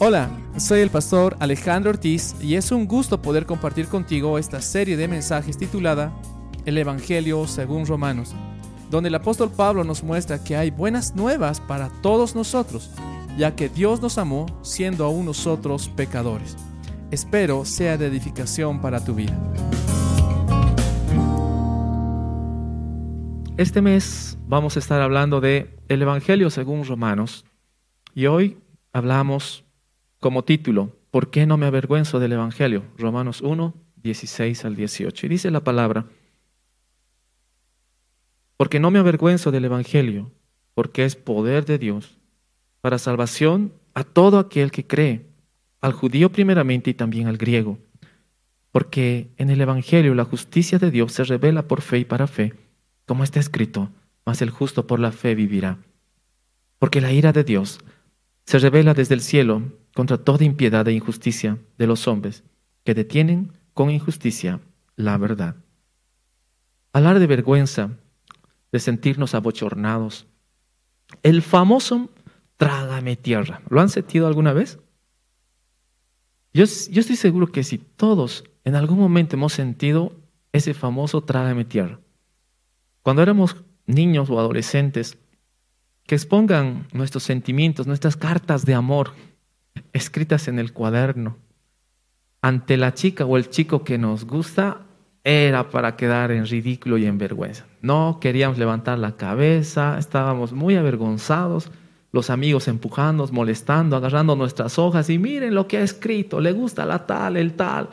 Hola, soy el pastor Alejandro Ortiz y es un gusto poder compartir contigo esta serie de mensajes titulada El Evangelio según Romanos, donde el apóstol Pablo nos muestra que hay buenas nuevas para todos nosotros, ya que Dios nos amó siendo aún nosotros pecadores. Espero sea de edificación para tu vida. Este mes vamos a estar hablando de el Evangelio según Romanos y hoy hablamos como título, ¿por qué no me avergüenzo del Evangelio? Romanos 1, 16 al 18. Y dice la palabra, porque no me avergüenzo del Evangelio, porque es poder de Dios para salvación a todo aquel que cree, al judío primeramente y también al griego. Porque en el Evangelio la justicia de Dios se revela por fe y para fe, como está escrito, mas el justo por la fe vivirá. Porque la ira de Dios se revela desde el cielo contra toda impiedad e injusticia de los hombres que detienen con injusticia la verdad. Hablar de vergüenza, de sentirnos abochornados. El famoso trágame tierra. ¿Lo han sentido alguna vez? Yo, yo estoy seguro que si todos en algún momento hemos sentido ese famoso trágame tierra. Cuando éramos niños o adolescentes, que expongan nuestros sentimientos, nuestras cartas de amor escritas en el cuaderno ante la chica o el chico que nos gusta era para quedar en ridículo y en vergüenza. No queríamos levantar la cabeza, estábamos muy avergonzados, los amigos empujando, molestando, agarrando nuestras hojas y miren lo que ha escrito, le gusta la tal, el tal.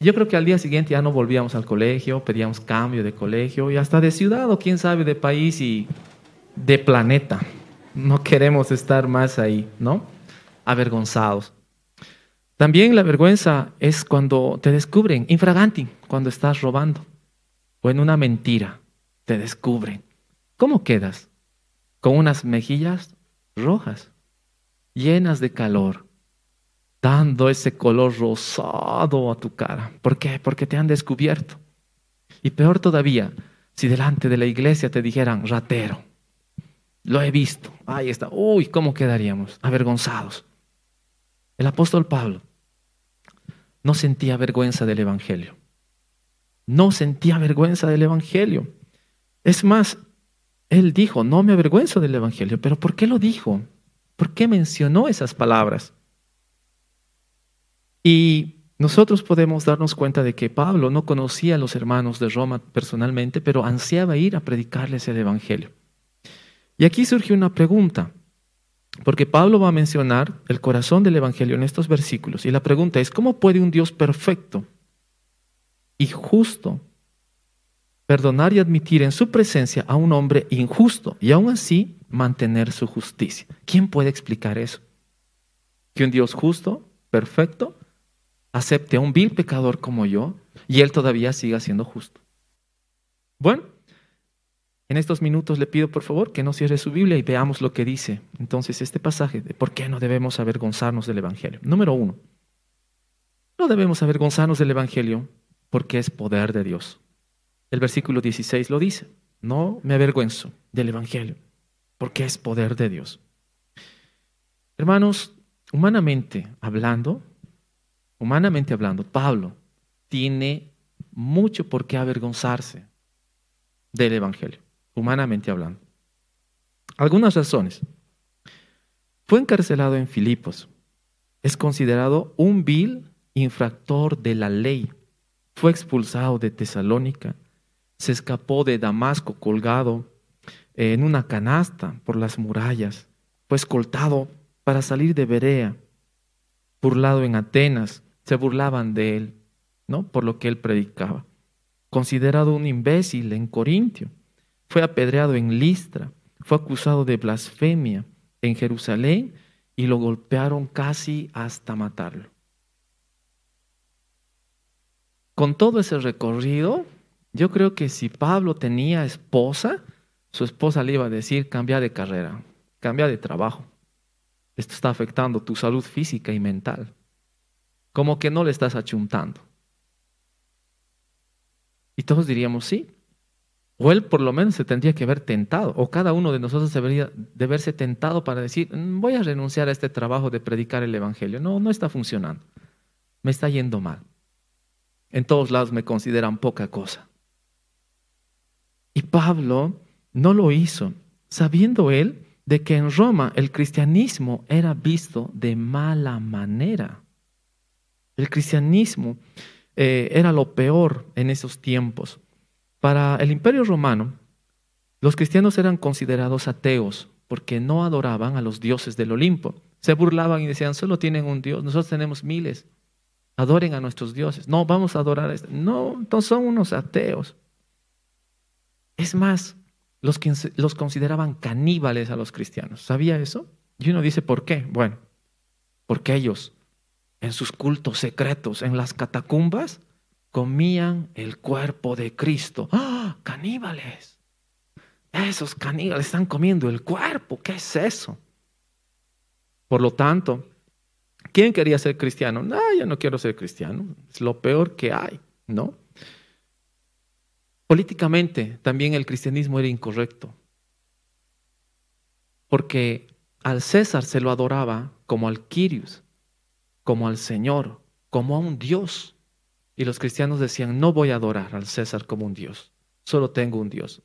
Yo creo que al día siguiente ya no volvíamos al colegio, pedíamos cambio de colegio y hasta de ciudad o quién sabe de país y de planeta no queremos estar más ahí, ¿no? Avergonzados. También la vergüenza es cuando te descubren, infraganti, cuando estás robando o en una mentira, te descubren. ¿Cómo quedas? Con unas mejillas rojas, llenas de calor, dando ese color rosado a tu cara. ¿Por qué? Porque te han descubierto. Y peor todavía, si delante de la iglesia te dijeran ratero lo he visto. Ahí está. Uy, ¿cómo quedaríamos? Avergonzados. El apóstol Pablo no sentía vergüenza del Evangelio. No sentía vergüenza del Evangelio. Es más, él dijo, no me avergüenzo del Evangelio. Pero ¿por qué lo dijo? ¿Por qué mencionó esas palabras? Y nosotros podemos darnos cuenta de que Pablo no conocía a los hermanos de Roma personalmente, pero ansiaba ir a predicarles el Evangelio. Y aquí surge una pregunta, porque Pablo va a mencionar el corazón del Evangelio en estos versículos. Y la pregunta es, ¿cómo puede un Dios perfecto y justo perdonar y admitir en su presencia a un hombre injusto y aún así mantener su justicia? ¿Quién puede explicar eso? Que un Dios justo, perfecto, acepte a un vil pecador como yo y él todavía siga siendo justo. Bueno, en estos minutos le pido por favor que no cierre su Biblia y veamos lo que dice entonces este pasaje de por qué no debemos avergonzarnos del Evangelio. Número uno, no debemos avergonzarnos del Evangelio porque es poder de Dios. El versículo 16 lo dice, no me avergüenzo del Evangelio porque es poder de Dios. Hermanos, humanamente hablando, humanamente hablando, Pablo tiene mucho por qué avergonzarse del Evangelio humanamente hablando. Algunas razones. Fue encarcelado en Filipos. Es considerado un vil infractor de la ley. Fue expulsado de Tesalónica. Se escapó de Damasco colgado en una canasta por las murallas. Fue escoltado para salir de Berea. Burlado en Atenas. Se burlaban de él, ¿no? Por lo que él predicaba. Considerado un imbécil en Corintio fue apedreado en Listra, fue acusado de blasfemia en Jerusalén y lo golpearon casi hasta matarlo. Con todo ese recorrido, yo creo que si Pablo tenía esposa, su esposa le iba a decir, cambia de carrera, cambia de trabajo. Esto está afectando tu salud física y mental. Como que no le estás achuntando. Y todos diríamos, sí, O él por lo menos se tendría que ver tentado, o cada uno de nosotros debería de verse tentado para decir, mm, voy a renunciar a este trabajo de predicar el Evangelio. No, no está funcionando. Me está yendo mal. En todos lados me consideran poca cosa. Y Pablo no lo hizo, sabiendo él de que en Roma el cristianismo era visto de mala manera. El cristianismo eh, era lo peor en esos tiempos. Para el imperio romano, los cristianos eran considerados ateos porque no adoraban a los dioses del Olimpo. Se burlaban y decían, solo tienen un dios, nosotros tenemos miles. Adoren a nuestros dioses. No, vamos a adorar a este. No, no son unos ateos. Es más, los, los consideraban caníbales a los cristianos. ¿Sabía eso? Y uno dice, ¿por qué? Bueno, porque ellos en sus cultos secretos, en las catacumbas, comían el cuerpo de Cristo. ¡Ah! Caníbales. Esos caníbales están comiendo el cuerpo. ¿Qué es eso? Por lo tanto, ¿quién quería ser cristiano? No, yo no quiero ser cristiano. Es lo peor que hay, ¿no? Políticamente también el cristianismo era incorrecto. Porque al César se lo adoraba como al Quirius como al Señor, como a un Dios. Y los cristianos decían, no voy a adorar al César como un Dios, solo tengo un Dios.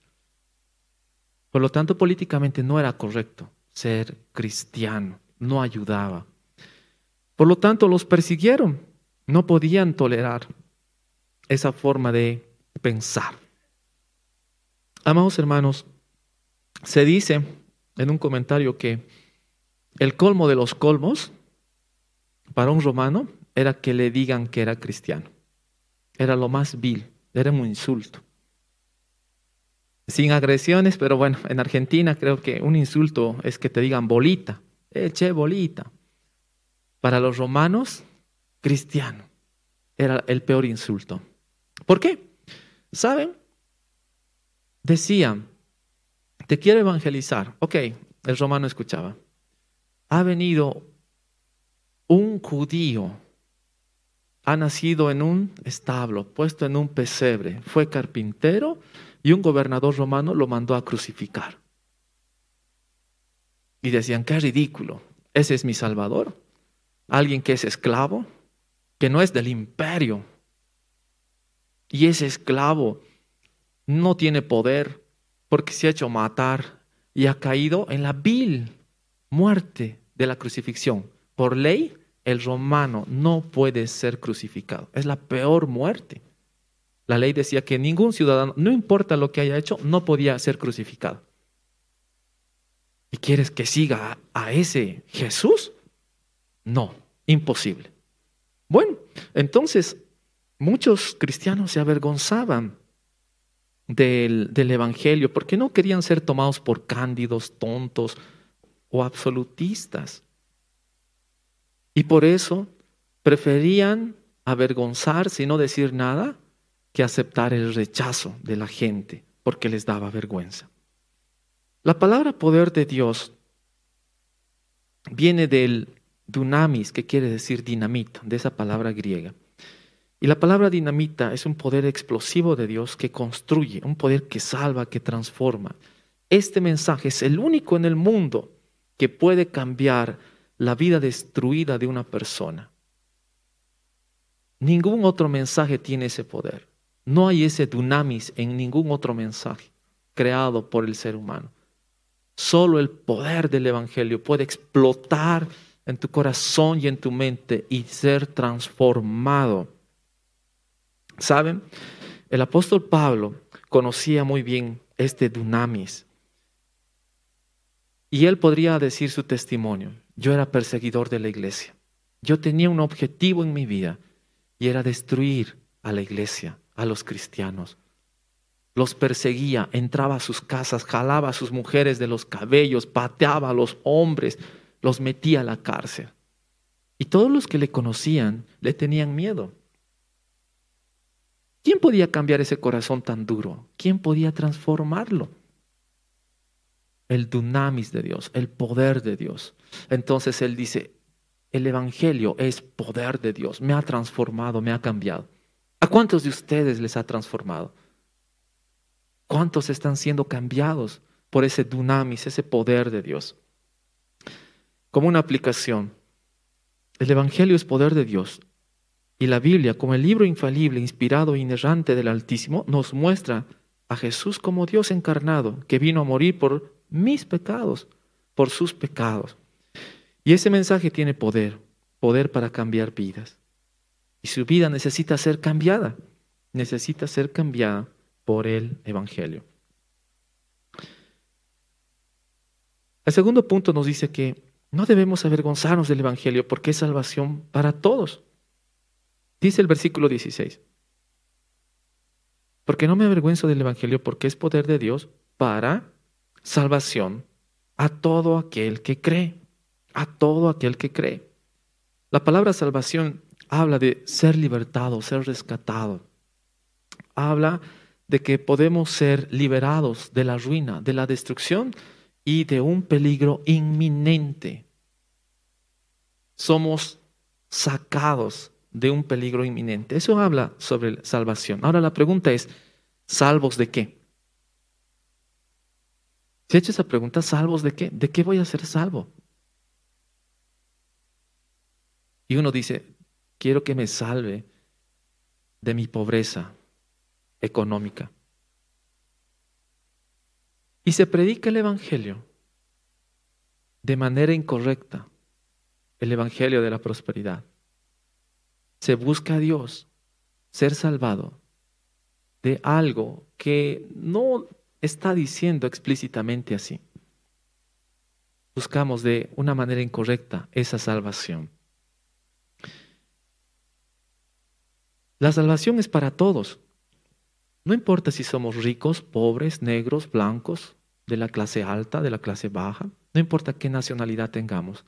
Por lo tanto, políticamente no era correcto ser cristiano, no ayudaba. Por lo tanto, los persiguieron, no podían tolerar esa forma de pensar. Amados hermanos, se dice en un comentario que el colmo de los colmos para un romano era que le digan que era cristiano. Era lo más vil, era un insulto. Sin agresiones, pero bueno, en Argentina creo que un insulto es que te digan bolita, eche bolita. Para los romanos, cristiano era el peor insulto. ¿Por qué? ¿Saben? Decían, te quiero evangelizar. Ok, el romano escuchaba. Ha venido un judío ha nacido en un establo, puesto en un pesebre, fue carpintero y un gobernador romano lo mandó a crucificar. Y decían, qué ridículo, ese es mi Salvador, alguien que es esclavo, que no es del imperio. Y ese esclavo no tiene poder porque se ha hecho matar y ha caído en la vil muerte de la crucifixión. Por ley, el romano no puede ser crucificado. Es la peor muerte. La ley decía que ningún ciudadano, no importa lo que haya hecho, no podía ser crucificado. ¿Y quieres que siga a, ese Jesús? No, imposible. Bueno, entonces muchos cristianos se avergonzaban del, del, Evangelio porque no querían ser tomados por cándidos, tontos o absolutistas. Y por eso preferían avergonzarse y no decir nada que aceptar el rechazo de la gente porque les daba vergüenza. La palabra poder de Dios viene del dunamis, que quiere decir dinamita, de esa palabra griega. Y la palabra dinamita es un poder explosivo de Dios que construye, un poder que salva, que transforma. Este mensaje es el único en el mundo que puede cambiar la vida destruida de una persona. Ningún otro mensaje tiene ese poder. No hay ese dunamis en ningún otro mensaje creado por el ser humano. Solo el poder del Evangelio puede explotar en tu corazón y en tu mente y ser transformado. ¿Saben? El apóstol Pablo conocía muy bien este dunamis. Y él podría decir su testimonio. Yo era perseguidor de la iglesia. Yo tenía un objetivo en mi vida y era destruir a la iglesia, a los cristianos. Los perseguía, entraba a sus casas, jalaba a sus mujeres de los cabellos, pateaba a los hombres, los metía a la cárcel. Y todos los que le conocían le tenían miedo. ¿Quién podía cambiar ese corazón tan duro? ¿Quién podía transformarlo? El dunamis de Dios, el poder de Dios. Entonces él dice, el Evangelio es poder de Dios, me ha transformado, me ha cambiado. ¿A cuántos de ustedes les ha transformado? ¿Cuántos están siendo cambiados por ese dunamis, ese poder de Dios? Como una aplicación, el Evangelio es poder de Dios y la Biblia, como el libro infalible, inspirado e inerrante del Altísimo, nos muestra a Jesús como Dios encarnado, que vino a morir por mis pecados, por sus pecados. Y ese mensaje tiene poder, poder para cambiar vidas. Y su vida necesita ser cambiada, necesita ser cambiada por el Evangelio. El segundo punto nos dice que no debemos avergonzarnos del Evangelio porque es salvación para todos. Dice el versículo 16. Porque no me avergüenzo del Evangelio porque es poder de Dios para salvación a todo aquel que cree, a todo aquel que cree. La palabra salvación habla de ser libertado, ser rescatado. Habla de que podemos ser liberados de la ruina, de la destrucción y de un peligro inminente. Somos sacados de un peligro inminente. Eso habla sobre salvación. Ahora la pregunta es, ¿salvos de qué? Si he hecho esa pregunta, ¿salvos de qué? ¿De qué voy a ser salvo? Y uno dice, quiero que me salve de mi pobreza económica. Y se predica el Evangelio de manera incorrecta, el Evangelio de la prosperidad se busca a Dios, ser salvado de algo que no está diciendo explícitamente así. Buscamos de una manera incorrecta esa salvación. La salvación es para todos. No importa si somos ricos, pobres, negros, blancos, de la clase alta, de la clase baja, no importa qué nacionalidad tengamos.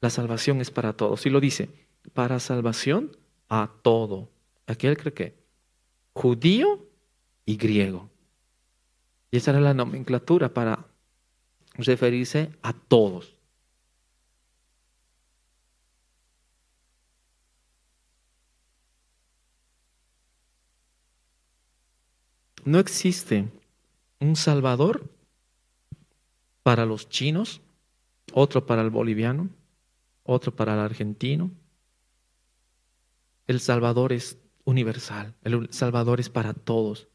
La salvación es para todos. Y lo dice, para salvación a todo. Aquel cree que judío y griego. Y esa era la nomenclatura para referirse a todos. No existe un salvador para los chinos, otro para el boliviano, otro para el argentino, el Salvador es universal, el Salvador es para todos.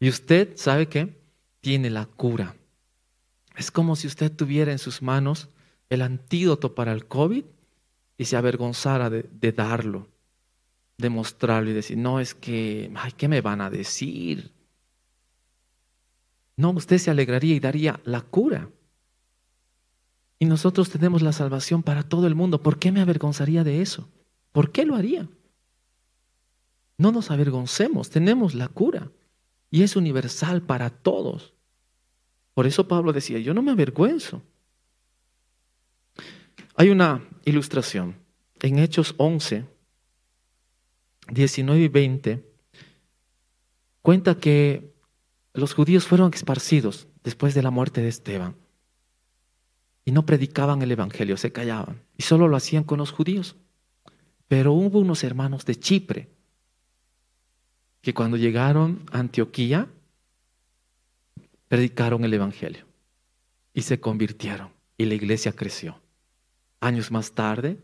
Y usted, ¿sabe qué? Tiene la cura. Es como si usted tuviera en sus manos el antídoto para el COVID y se avergonzara de, darlo, de mostrarlo y decir, no, es que, ay, ¿qué me van a decir? No, usted se alegraría y daría la cura. Y nosotros tenemos la salvación para todo el mundo. ¿Por qué me avergonzaría de eso? ¿Por qué lo haría? No nos avergoncemos, tenemos la cura y es universal para todos. Por eso Pablo decía, yo no me avergüenzo. Hay una ilustración en Hechos 11, 19 y 20. Cuenta que los judíos fueron esparcidos después de la muerte de Esteban y no predicaban el Evangelio, se callaban y solo lo hacían con los judíos. Pero hubo unos hermanos de Chipre que cuando llegaron a Antioquía predicaron el Evangelio y se convirtieron y la iglesia creció. Años más tarde,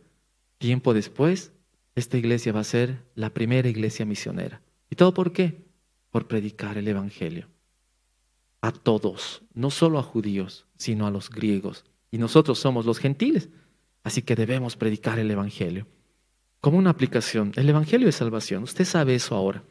tiempo después, esta iglesia va a ser la primera iglesia misionera. ¿Y todo por qué? Por predicar el Evangelio. A todos, no solo a judíos, sino a los griegos. Y nosotros somos los gentiles, así que debemos predicar el Evangelio como una aplicación. El Evangelio es salvación. Usted sabe eso ahora.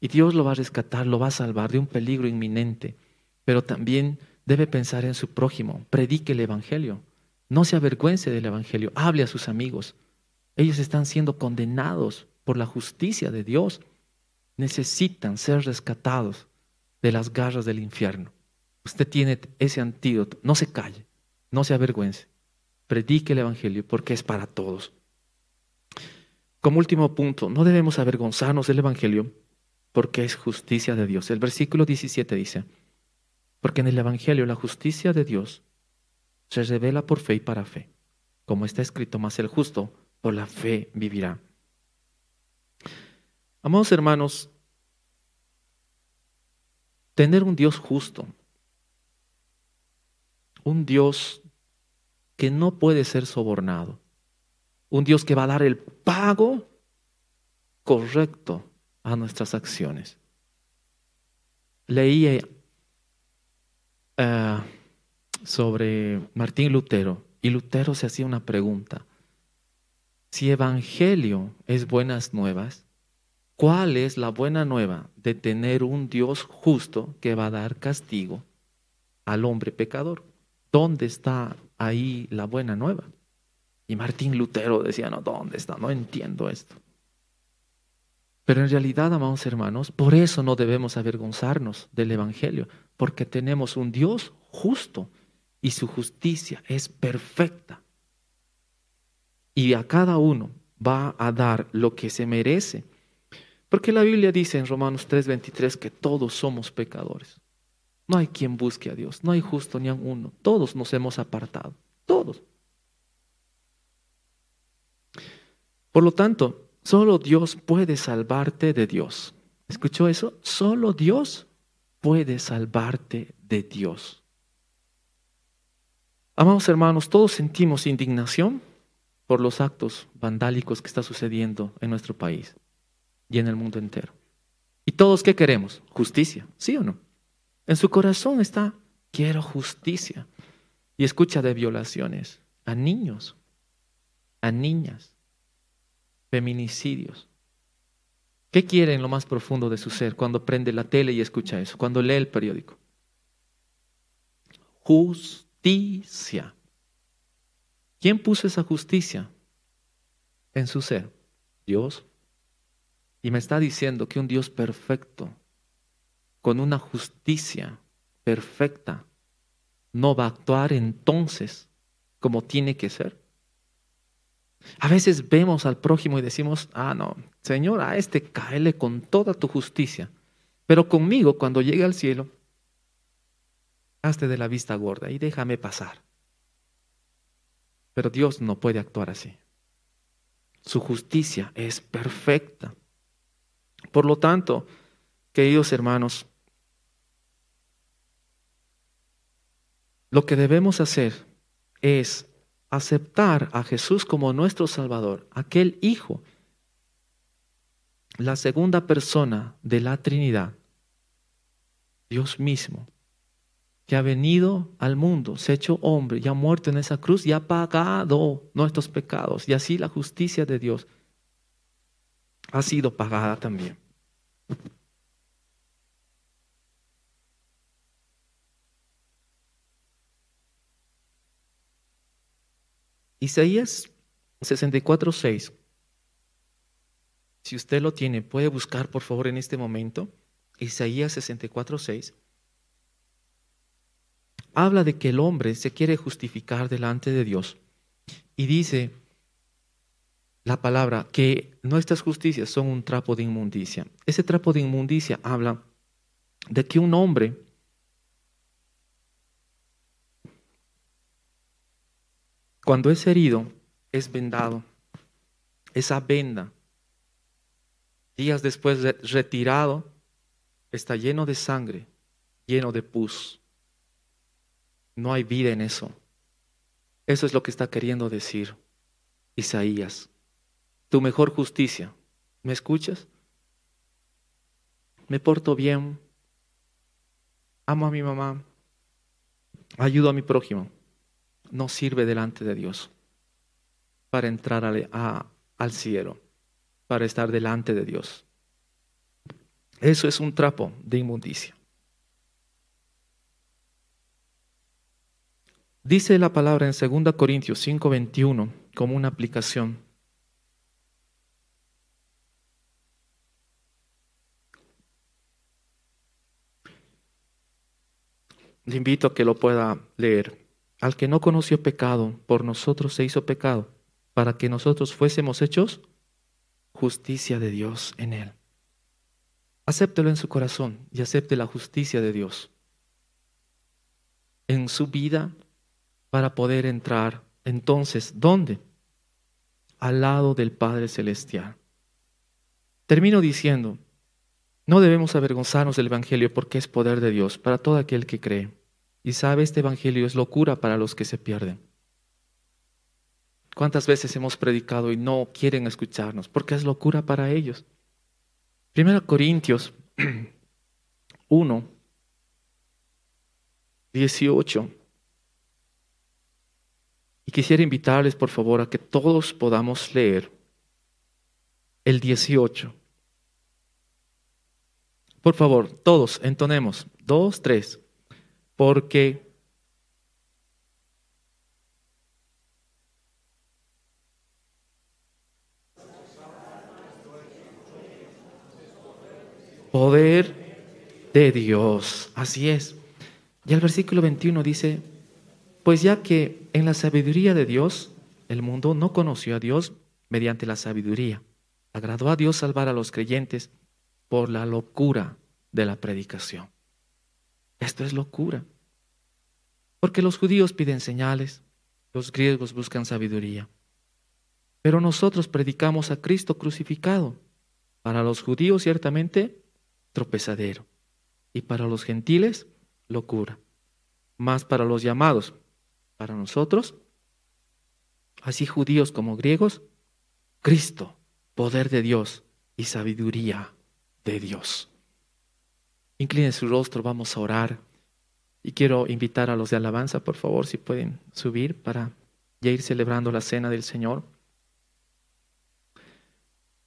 Y Dios lo va a rescatar, lo va a salvar de un peligro inminente. Pero también debe pensar en su prójimo. Predique el Evangelio. No se avergüence del Evangelio. Hable a sus amigos. Ellos están siendo condenados por la justicia de Dios. Necesitan ser rescatados de las garras del infierno. Usted tiene ese antídoto. No se calle. No se avergüence. Predique el Evangelio porque es para todos. Como último punto, no debemos avergonzarnos del Evangelio porque es justicia de Dios. El versículo 17 dice, porque en el Evangelio la justicia de Dios se revela por fe y para fe, como está escrito, más el justo por la fe vivirá. Amados hermanos, tener un Dios justo, un Dios que no puede ser sobornado, un Dios que va a dar el pago correcto a nuestras acciones. Leí eh, sobre Martín Lutero y Lutero se hacía una pregunta. Si evangelio es buenas nuevas, ¿cuál es la buena nueva de tener un Dios justo que va a dar castigo al hombre pecador? ¿Dónde está ahí la buena nueva? Y Martín Lutero decía, no, ¿dónde está? No entiendo esto. Pero en realidad, amados hermanos, por eso no debemos avergonzarnos del Evangelio, porque tenemos un Dios justo y su justicia es perfecta. Y a cada uno va a dar lo que se merece. Porque la Biblia dice en Romanos 3:23 que todos somos pecadores. No hay quien busque a Dios, no hay justo ni a uno. Todos nos hemos apartado, todos. Por lo tanto, Solo Dios puede salvarte de Dios. ¿Escuchó eso? Solo Dios puede salvarte de Dios. Amados hermanos, todos sentimos indignación por los actos vandálicos que está sucediendo en nuestro país y en el mundo entero. ¿Y todos qué queremos? Justicia, ¿sí o no? En su corazón está, quiero justicia. Y escucha de violaciones a niños, a niñas, feminicidios. ¿Qué quiere en lo más profundo de su ser cuando prende la tele y escucha eso, cuando lee el periódico? Justicia. ¿Quién puso esa justicia en su ser? Dios. Y me está diciendo que un Dios perfecto, con una justicia perfecta, no va a actuar entonces como tiene que ser. A veces vemos al prójimo y decimos, ah, no, Señor, a este caele con toda tu justicia. Pero conmigo, cuando llegue al cielo, hazte de la vista gorda y déjame pasar. Pero Dios no puede actuar así. Su justicia es perfecta. Por lo tanto, queridos hermanos, lo que debemos hacer es aceptar a Jesús como nuestro Salvador, aquel Hijo, la segunda persona de la Trinidad, Dios mismo, que ha venido al mundo, se ha hecho hombre y ha muerto en esa cruz y ha pagado nuestros pecados. Y así la justicia de Dios ha sido pagada también. Isaías 64.6. Si usted lo tiene, puede buscar por favor en este momento. Isaías 64.6. Habla de que el hombre se quiere justificar delante de Dios. Y dice la palabra que nuestras justicias son un trapo de inmundicia. Ese trapo de inmundicia habla de que un hombre Cuando es herido, es vendado. Esa venda, días después de retirado, está lleno de sangre, lleno de pus. No hay vida en eso. Eso es lo que está queriendo decir Isaías. Tu mejor justicia. ¿Me escuchas? Me porto bien. Amo a mi mamá. Ayudo a mi prójimo no sirve delante de Dios para entrar al, cielo, para estar delante de Dios. Eso es un trapo de inmundicia. Dice la palabra en 2 Corintios 5:21 como una aplicación. Le invito a que lo pueda leer. Al que no conoció pecado, por nosotros se hizo pecado, para que nosotros fuésemos hechos justicia de Dios en él. Acéptelo en su corazón y acepte la justicia de Dios en su vida para poder entrar entonces, ¿dónde? Al lado del Padre Celestial. Termino diciendo No debemos avergonzarnos del Evangelio porque es poder de Dios para todo aquel que cree. Y sabe, este Evangelio es locura para los que se pierden. ¿Cuántas veces hemos predicado y no quieren escucharnos? Porque es locura para ellos. Primero Corintios 1, 18. Y quisiera invitarles, por favor, a que todos podamos leer el 18. Por favor, todos entonemos. Dos, tres. Porque poder de Dios. Así es. Y el versículo 21 dice, pues ya que en la sabiduría de Dios, el mundo no conoció a Dios mediante la sabiduría. Agradó a Dios salvar a los creyentes por la locura de la predicación. Esto es locura. Porque los judíos piden señales, los griegos buscan sabiduría. Pero nosotros predicamos a Cristo crucificado. Para los judíos ciertamente tropezadero y para los gentiles locura. Más para los llamados, para nosotros, así judíos como griegos, Cristo, poder de Dios y sabiduría de Dios. Incline su rostro, vamos a orar. Y quiero invitar a los de alabanza, por favor, si pueden subir para ya ir celebrando la cena del Señor.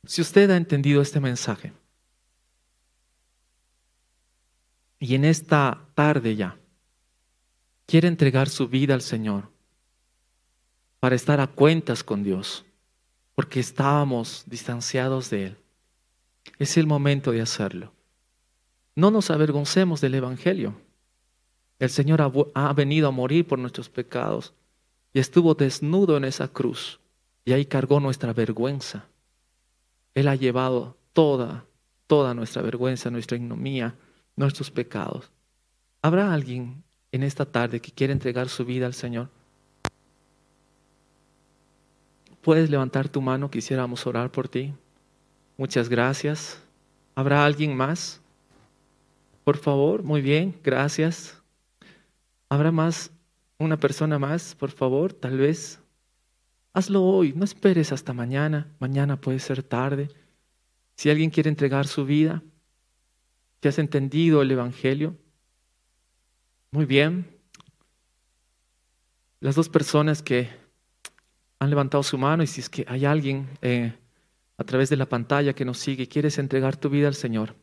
Si usted ha entendido este mensaje, y en esta tarde ya quiere entregar su vida al Señor para estar a cuentas con Dios, porque estábamos distanciados de Él. Es el momento de hacerlo. No nos avergoncemos del Evangelio. El Señor ha, venido a morir por nuestros pecados y estuvo desnudo en esa cruz y ahí cargó nuestra vergüenza. Él ha llevado toda, toda nuestra vergüenza, nuestra ignomía, nuestros pecados. ¿Habrá alguien en esta tarde que quiere entregar su vida al Señor? Puedes levantar tu mano, quisiéramos orar por ti. Muchas gracias. ¿Habrá alguien más? Por favor, muy bien, gracias. ¿Habrá más? ¿Una persona más? Por favor, tal vez. Hazlo hoy, no esperes hasta mañana. Mañana puede ser tarde. Si alguien quiere entregar su vida, ¿te has entendido el Evangelio? Muy bien. Las dos personas que han levantado su mano y si es que hay alguien eh, a través de la pantalla que nos sigue quieres entregar tu vida al Señor,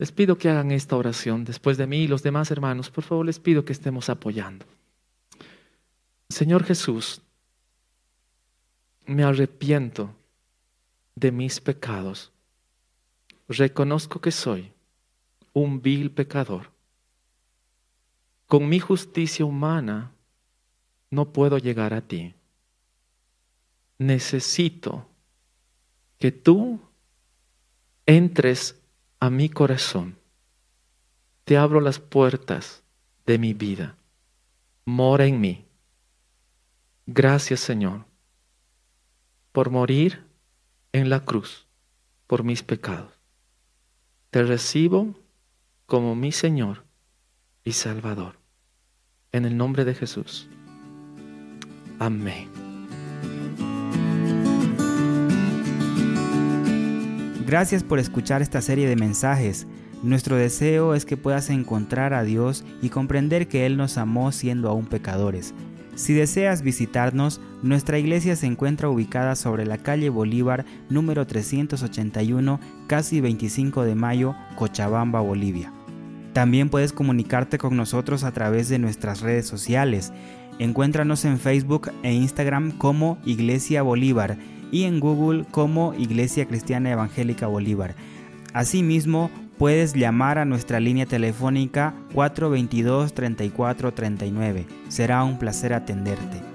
les pido que hagan esta oración después de mí y los demás hermanos. Por favor, les pido que estemos apoyando. Señor Jesús, me arrepiento de mis pecados. Reconozco que soy un vil pecador. Con mi justicia humana no puedo llegar a ti. Necesito que tú entres a mi corazón. Te abro las puertas de mi vida. Mora en mí. Gracias Señor por morir en la cruz por mis pecados. Te recibo como mi Señor y Salvador. En el nombre de Jesús. Amén. Gracias por escuchar esta serie de mensajes. Nuestro deseo es que puedas encontrar a Dios y comprender que Él nos amó siendo aún pecadores. Si deseas visitarnos, nuestra iglesia se encuentra ubicada sobre la calle Bolívar número 381, casi 25 de mayo, Cochabamba, Bolivia. También puedes comunicarte con nosotros a través de nuestras redes sociales. Encuéntranos en Facebook e Instagram como Iglesia Bolívar y en Google como Iglesia Cristiana Evangélica Bolívar. Asimismo, puedes llamar a nuestra línea telefónica 422-3439. Será un placer atenderte.